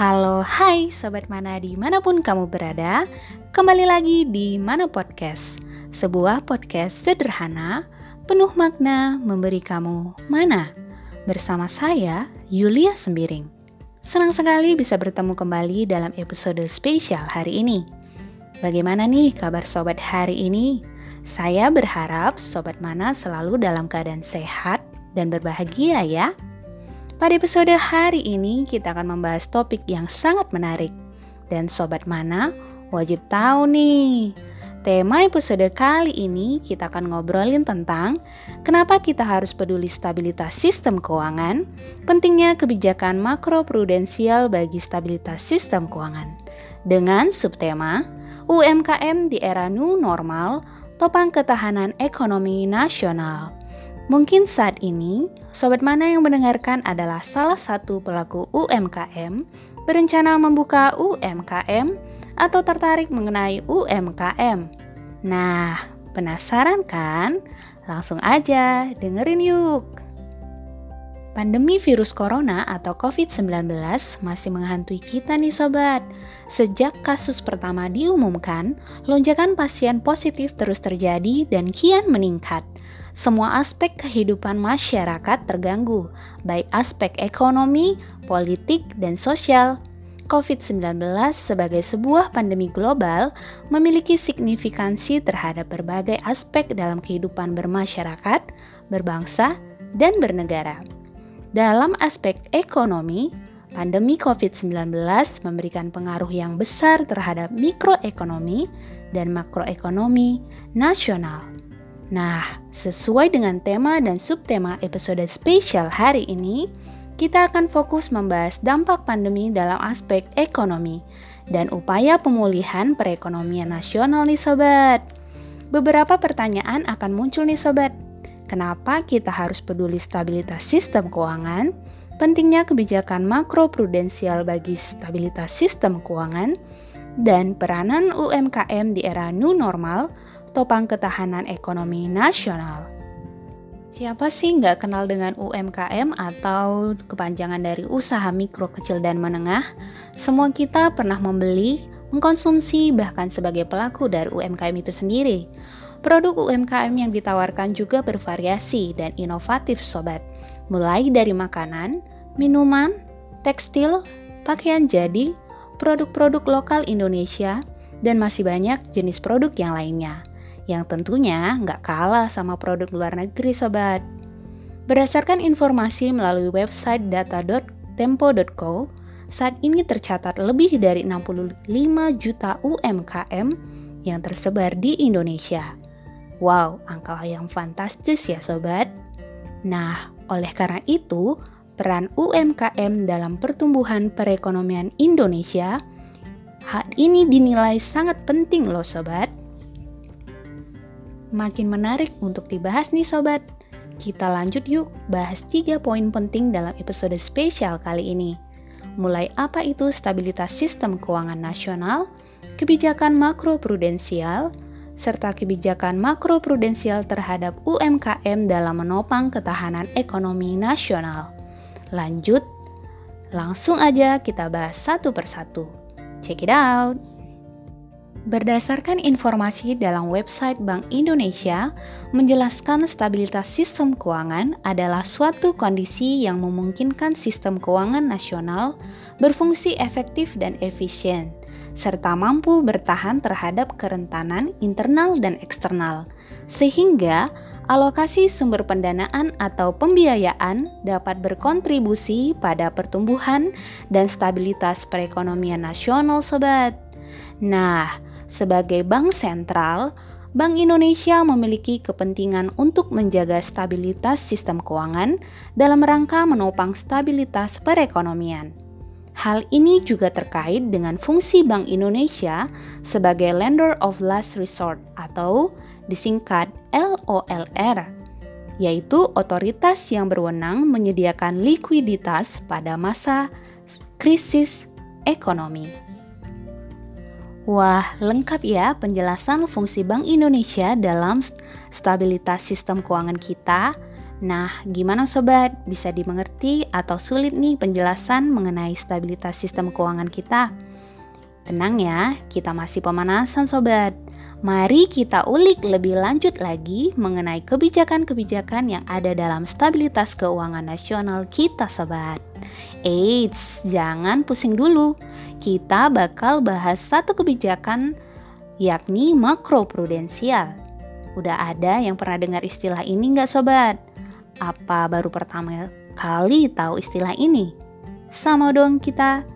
Halo, hai Sobat Mana di mana pun kamu berada Kembali lagi di Mana Podcast Sebuah podcast sederhana, penuh makna memberi kamu mana Bersama saya, Yulia Sembiring Senang sekali bisa bertemu kembali dalam episode spesial hari ini Bagaimana nih kabar sobat hari ini? Saya berharap sobat mana selalu dalam keadaan sehat dan berbahagia ya. Pada episode hari ini kita akan membahas topik yang sangat menarik. Dan sobat mana wajib tahu nih. Tema episode kali ini kita akan ngobrolin tentang kenapa kita harus peduli stabilitas sistem keuangan, pentingnya kebijakan makro prudensial bagi stabilitas sistem keuangan. Dengan subtema UMKM di era new normal, topang ketahanan ekonomi nasional. Mungkin saat ini, sobat mana yang mendengarkan adalah salah satu pelaku UMKM, berencana membuka UMKM, atau tertarik mengenai UMKM. Nah, penasaran kan? Langsung aja dengerin yuk. Pandemi virus corona atau COVID-19 masih menghantui kita nih sobat. Sejak kasus pertama diumumkan, lonjakan pasien positif terus terjadi dan kian meningkat semua aspek kehidupan masyarakat terganggu, baik aspek ekonomi, politik, dan sosial. COVID-19 sebagai sebuah pandemi global memiliki signifikansi terhadap berbagai aspek dalam kehidupan bermasyarakat, berbangsa, dan bernegara. Dalam aspek ekonomi, pandemi COVID-19 memberikan pengaruh yang besar terhadap mikroekonomi dan makroekonomi nasional. Nah, sesuai dengan tema dan subtema episode spesial hari ini, kita akan fokus membahas dampak pandemi dalam aspek ekonomi dan upaya pemulihan perekonomian nasional nih sobat. Beberapa pertanyaan akan muncul nih sobat. Kenapa kita harus peduli stabilitas sistem keuangan? Pentingnya kebijakan makro prudensial bagi stabilitas sistem keuangan dan peranan UMKM di era new normal topang ketahanan ekonomi nasional. Siapa sih nggak kenal dengan UMKM atau kepanjangan dari usaha mikro kecil dan menengah? Semua kita pernah membeli, mengkonsumsi, bahkan sebagai pelaku dari UMKM itu sendiri. Produk UMKM yang ditawarkan juga bervariasi dan inovatif sobat. Mulai dari makanan, minuman, tekstil, pakaian jadi, produk-produk lokal Indonesia, dan masih banyak jenis produk yang lainnya yang tentunya nggak kalah sama produk luar negeri sobat. Berdasarkan informasi melalui website data.tempo.co, saat ini tercatat lebih dari 65 juta UMKM yang tersebar di Indonesia. Wow, angka yang fantastis ya sobat. Nah, oleh karena itu, peran UMKM dalam pertumbuhan perekonomian Indonesia hal ini dinilai sangat penting loh sobat. Makin menarik untuk dibahas nih sobat. Kita lanjut yuk bahas tiga poin penting dalam episode spesial kali ini. Mulai apa itu stabilitas sistem keuangan nasional, kebijakan makro prudensial, serta kebijakan makro prudensial terhadap UMKM dalam menopang ketahanan ekonomi nasional. Lanjut, langsung aja kita bahas satu persatu. Check it out! Berdasarkan informasi dalam website Bank Indonesia, menjelaskan stabilitas sistem keuangan adalah suatu kondisi yang memungkinkan sistem keuangan nasional berfungsi efektif dan efisien, serta mampu bertahan terhadap kerentanan internal dan eksternal, sehingga alokasi sumber pendanaan atau pembiayaan dapat berkontribusi pada pertumbuhan dan stabilitas perekonomian nasional, sobat. Nah, sebagai bank sentral, Bank Indonesia memiliki kepentingan untuk menjaga stabilitas sistem keuangan dalam rangka menopang stabilitas perekonomian. Hal ini juga terkait dengan fungsi Bank Indonesia sebagai lender of last resort atau disingkat LOLR, yaitu otoritas yang berwenang menyediakan likuiditas pada masa krisis ekonomi. Wah, lengkap ya penjelasan fungsi Bank Indonesia dalam stabilitas sistem keuangan kita. Nah, gimana sobat? Bisa dimengerti atau sulit nih penjelasan mengenai stabilitas sistem keuangan kita? Tenang ya, kita masih pemanasan sobat. Mari kita ulik lebih lanjut lagi mengenai kebijakan-kebijakan yang ada dalam stabilitas keuangan nasional kita sobat. Eits, jangan pusing dulu. Kita bakal bahas satu kebijakan yakni makroprudensial. Udah ada yang pernah dengar istilah ini nggak sobat? Apa baru pertama kali tahu istilah ini? Sama dong kita.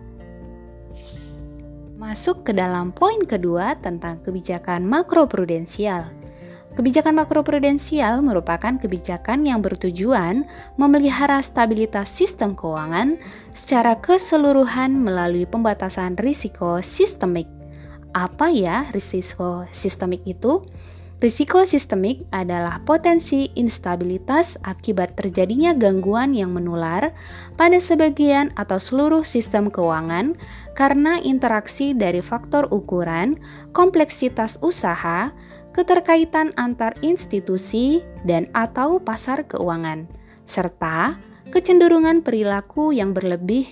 Masuk ke dalam poin kedua tentang kebijakan makroprudensial. Kebijakan makroprudensial merupakan kebijakan yang bertujuan memelihara stabilitas sistem keuangan secara keseluruhan melalui pembatasan risiko sistemik. Apa ya risiko sistemik itu? Risiko sistemik adalah potensi instabilitas akibat terjadinya gangguan yang menular pada sebagian atau seluruh sistem keuangan karena interaksi dari faktor ukuran, kompleksitas usaha, keterkaitan antar institusi dan atau pasar keuangan, serta kecenderungan perilaku yang berlebih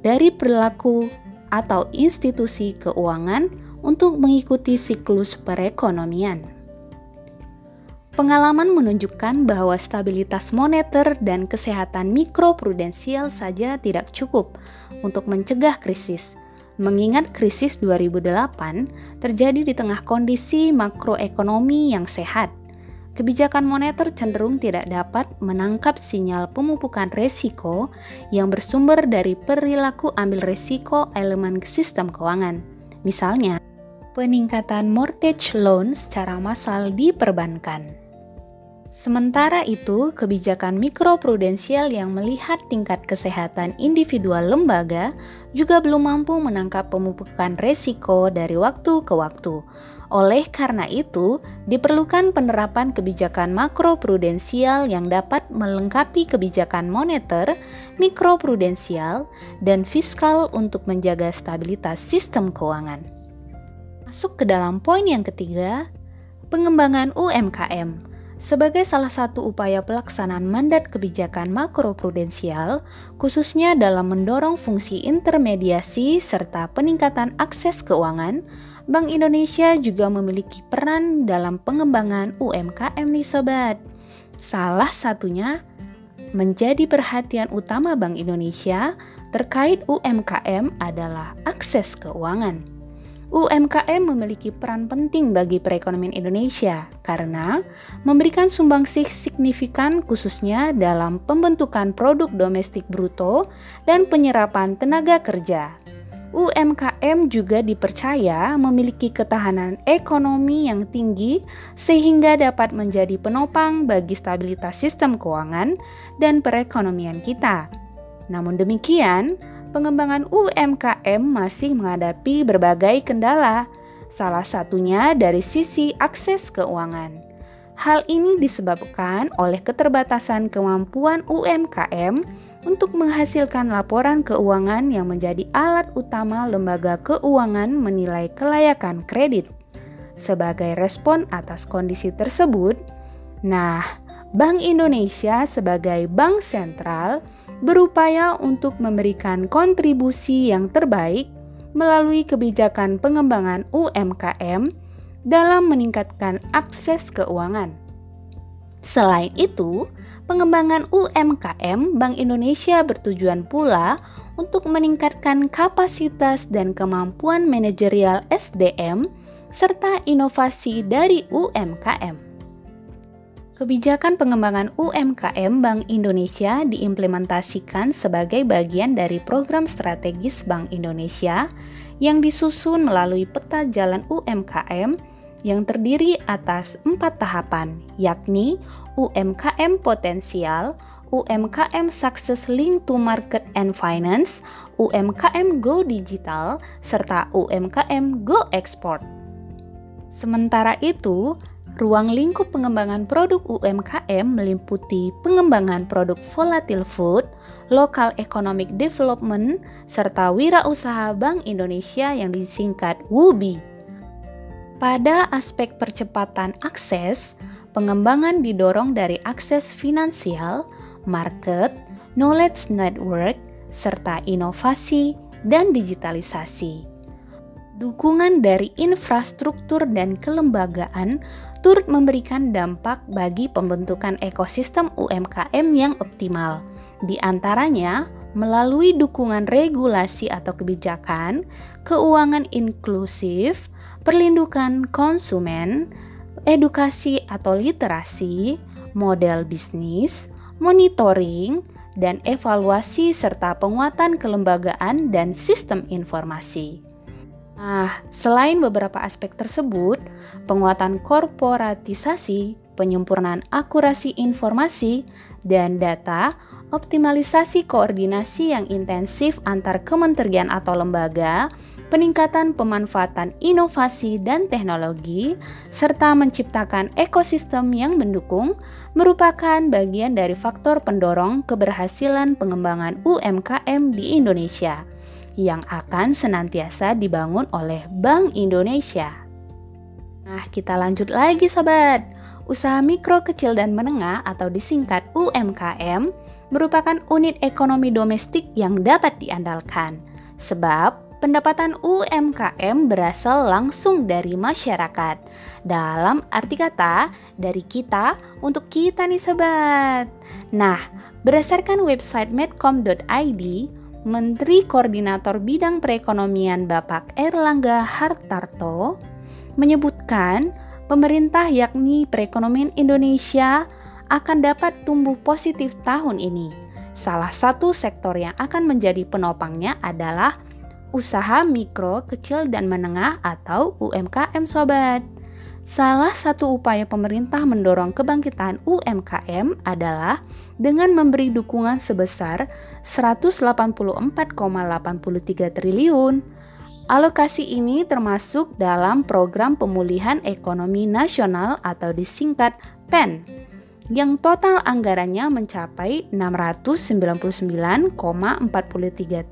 dari perilaku atau institusi keuangan untuk mengikuti siklus perekonomian. Pengalaman menunjukkan bahwa stabilitas moneter dan kesehatan mikroprudensial saja tidak cukup untuk mencegah krisis. Mengingat krisis 2008 terjadi di tengah kondisi makroekonomi yang sehat, kebijakan moneter cenderung tidak dapat menangkap sinyal pemupukan resiko yang bersumber dari perilaku ambil resiko elemen sistem keuangan. Misalnya, peningkatan mortgage loan secara massal di perbankan. Sementara itu, kebijakan mikroprudensial yang melihat tingkat kesehatan individual lembaga juga belum mampu menangkap pemupukan resiko dari waktu ke waktu. Oleh karena itu, diperlukan penerapan kebijakan makroprudensial yang dapat melengkapi kebijakan moneter, mikroprudensial, dan fiskal untuk menjaga stabilitas sistem keuangan. Masuk ke dalam poin yang ketiga, pengembangan UMKM sebagai salah satu upaya pelaksanaan mandat kebijakan makroprudensial, khususnya dalam mendorong fungsi intermediasi serta peningkatan akses keuangan, Bank Indonesia juga memiliki peran dalam pengembangan UMKM nih sobat. Salah satunya menjadi perhatian utama Bank Indonesia terkait UMKM adalah akses keuangan. UMKM memiliki peran penting bagi perekonomian Indonesia karena memberikan sumbangsih signifikan khususnya dalam pembentukan produk domestik bruto dan penyerapan tenaga kerja. UMKM juga dipercaya memiliki ketahanan ekonomi yang tinggi sehingga dapat menjadi penopang bagi stabilitas sistem keuangan dan perekonomian kita. Namun demikian, pengembangan UMKM masih menghadapi berbagai kendala, salah satunya dari sisi akses keuangan. Hal ini disebabkan oleh keterbatasan kemampuan UMKM untuk menghasilkan laporan keuangan yang menjadi alat utama lembaga keuangan menilai kelayakan kredit. Sebagai respon atas kondisi tersebut, nah, Bank Indonesia sebagai bank sentral berupaya untuk memberikan kontribusi yang terbaik melalui kebijakan pengembangan UMKM dalam meningkatkan akses keuangan. Selain itu, pengembangan UMKM Bank Indonesia bertujuan pula untuk meningkatkan kapasitas dan kemampuan manajerial SDM serta inovasi dari UMKM. Kebijakan pengembangan UMKM Bank Indonesia diimplementasikan sebagai bagian dari program strategis Bank Indonesia yang disusun melalui peta jalan UMKM yang terdiri atas empat tahapan, yakni UMKM potensial, UMKM Success Link to Market and Finance, UMKM Go Digital, serta UMKM Go Export. Sementara itu, Ruang lingkup pengembangan produk UMKM meliputi pengembangan produk volatile food, local economic development, serta wirausaha Bank Indonesia yang disingkat WUBI. Pada aspek percepatan akses, pengembangan didorong dari akses finansial, market, knowledge network, serta inovasi dan digitalisasi. Dukungan dari infrastruktur dan kelembagaan turut memberikan dampak bagi pembentukan ekosistem UMKM yang optimal, di antaranya melalui dukungan regulasi atau kebijakan, keuangan inklusif, perlindungan konsumen, edukasi atau literasi, model bisnis, monitoring, dan evaluasi serta penguatan kelembagaan dan sistem informasi. Nah, selain beberapa aspek tersebut, penguatan korporatisasi, penyempurnaan akurasi informasi dan data, optimalisasi koordinasi yang intensif antar kementerian atau lembaga, peningkatan pemanfaatan inovasi dan teknologi, serta menciptakan ekosistem yang mendukung, merupakan bagian dari faktor pendorong keberhasilan pengembangan UMKM di Indonesia yang akan senantiasa dibangun oleh Bank Indonesia. Nah, kita lanjut lagi sobat. Usaha mikro, kecil, dan menengah atau disingkat UMKM merupakan unit ekonomi domestik yang dapat diandalkan. Sebab pendapatan UMKM berasal langsung dari masyarakat. Dalam arti kata, dari kita untuk kita nih sobat. Nah, berdasarkan website medcom.id, Menteri Koordinator Bidang Perekonomian Bapak Erlangga Hartarto menyebutkan pemerintah yakni perekonomian Indonesia akan dapat tumbuh positif tahun ini. Salah satu sektor yang akan menjadi penopangnya adalah usaha mikro, kecil, dan menengah atau UMKM sobat. Salah satu upaya pemerintah mendorong kebangkitan UMKM adalah dengan memberi dukungan sebesar 184,83 triliun. Alokasi ini termasuk dalam program pemulihan ekonomi nasional atau disingkat PEN yang total anggarannya mencapai 699,43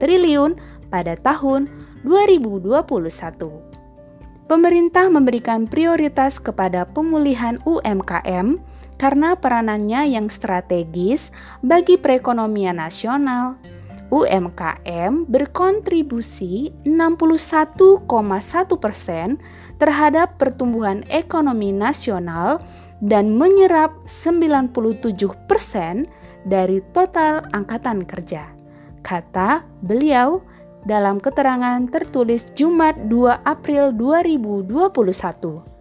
triliun pada tahun 2021. Pemerintah memberikan prioritas kepada pemulihan UMKM karena peranannya yang strategis bagi perekonomian nasional. UMKM berkontribusi 61,1 persen terhadap pertumbuhan ekonomi nasional dan menyerap 97 persen dari total angkatan kerja. Kata beliau dalam keterangan tertulis Jumat 2 April 2021.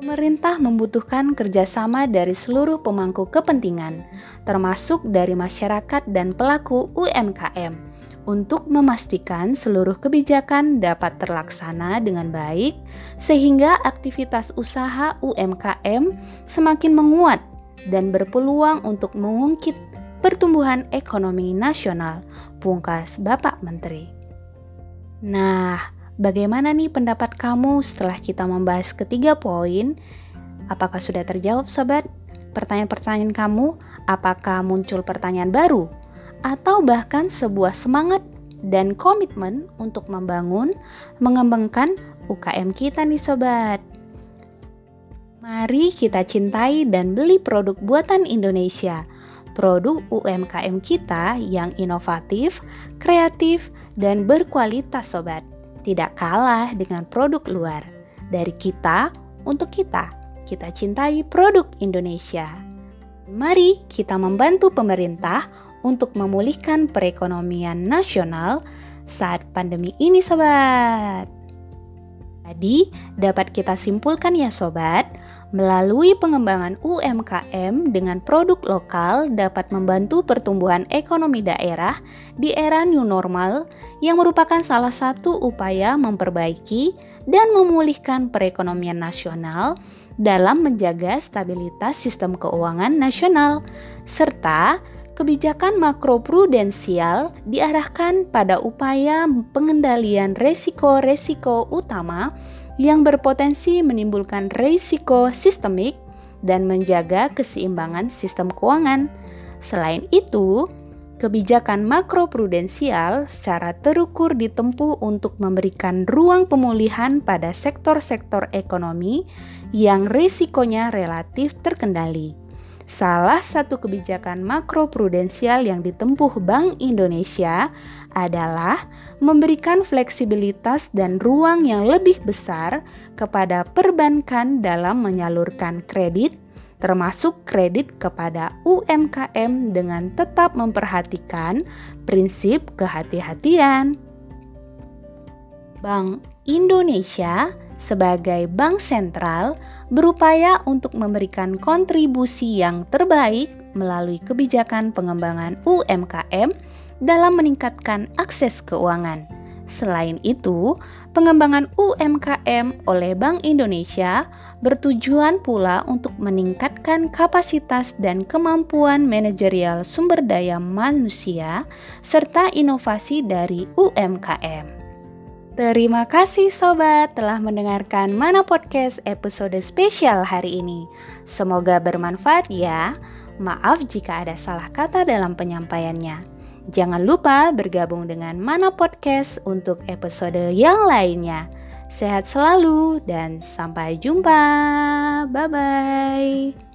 Pemerintah membutuhkan kerjasama dari seluruh pemangku kepentingan, termasuk dari masyarakat dan pelaku UMKM, untuk memastikan seluruh kebijakan dapat terlaksana dengan baik, sehingga aktivitas usaha UMKM semakin menguat dan berpeluang untuk mengungkit pertumbuhan ekonomi nasional, pungkas Bapak Menteri. Nah, bagaimana nih pendapat kamu setelah kita membahas ketiga poin? Apakah sudah terjawab sobat? Pertanyaan-pertanyaan kamu, apakah muncul pertanyaan baru? Atau bahkan sebuah semangat dan komitmen untuk membangun, mengembangkan UKM kita nih sobat. Mari kita cintai dan beli produk buatan Indonesia produk UMKM kita yang inovatif, kreatif, dan berkualitas sobat. Tidak kalah dengan produk luar. Dari kita untuk kita, kita cintai produk Indonesia. Mari kita membantu pemerintah untuk memulihkan perekonomian nasional saat pandemi ini sobat. Jadi, dapat kita simpulkan ya sobat, melalui pengembangan UMKM dengan produk lokal dapat membantu pertumbuhan ekonomi daerah di era new normal yang merupakan salah satu upaya memperbaiki dan memulihkan perekonomian nasional dalam menjaga stabilitas sistem keuangan nasional serta kebijakan makroprudensial diarahkan pada upaya pengendalian resiko-resiko utama yang berpotensi menimbulkan risiko sistemik dan menjaga keseimbangan sistem keuangan. Selain itu, Kebijakan makroprudensial secara terukur ditempuh untuk memberikan ruang pemulihan pada sektor-sektor ekonomi yang risikonya relatif terkendali. Salah satu kebijakan makroprudensial yang ditempuh Bank Indonesia adalah memberikan fleksibilitas dan ruang yang lebih besar kepada perbankan dalam menyalurkan kredit termasuk kredit kepada UMKM dengan tetap memperhatikan prinsip kehati-hatian. Bank Indonesia sebagai bank sentral berupaya untuk memberikan kontribusi yang terbaik melalui kebijakan pengembangan UMKM dalam meningkatkan akses keuangan. Selain itu, pengembangan UMKM oleh Bank Indonesia bertujuan pula untuk meningkatkan kapasitas dan kemampuan manajerial sumber daya manusia serta inovasi dari UMKM. Terima kasih sobat telah mendengarkan Mana Podcast episode spesial hari ini. Semoga bermanfaat ya. Maaf jika ada salah kata dalam penyampaiannya. Jangan lupa bergabung dengan Mana Podcast untuk episode yang lainnya. Sehat selalu dan sampai jumpa. Bye bye.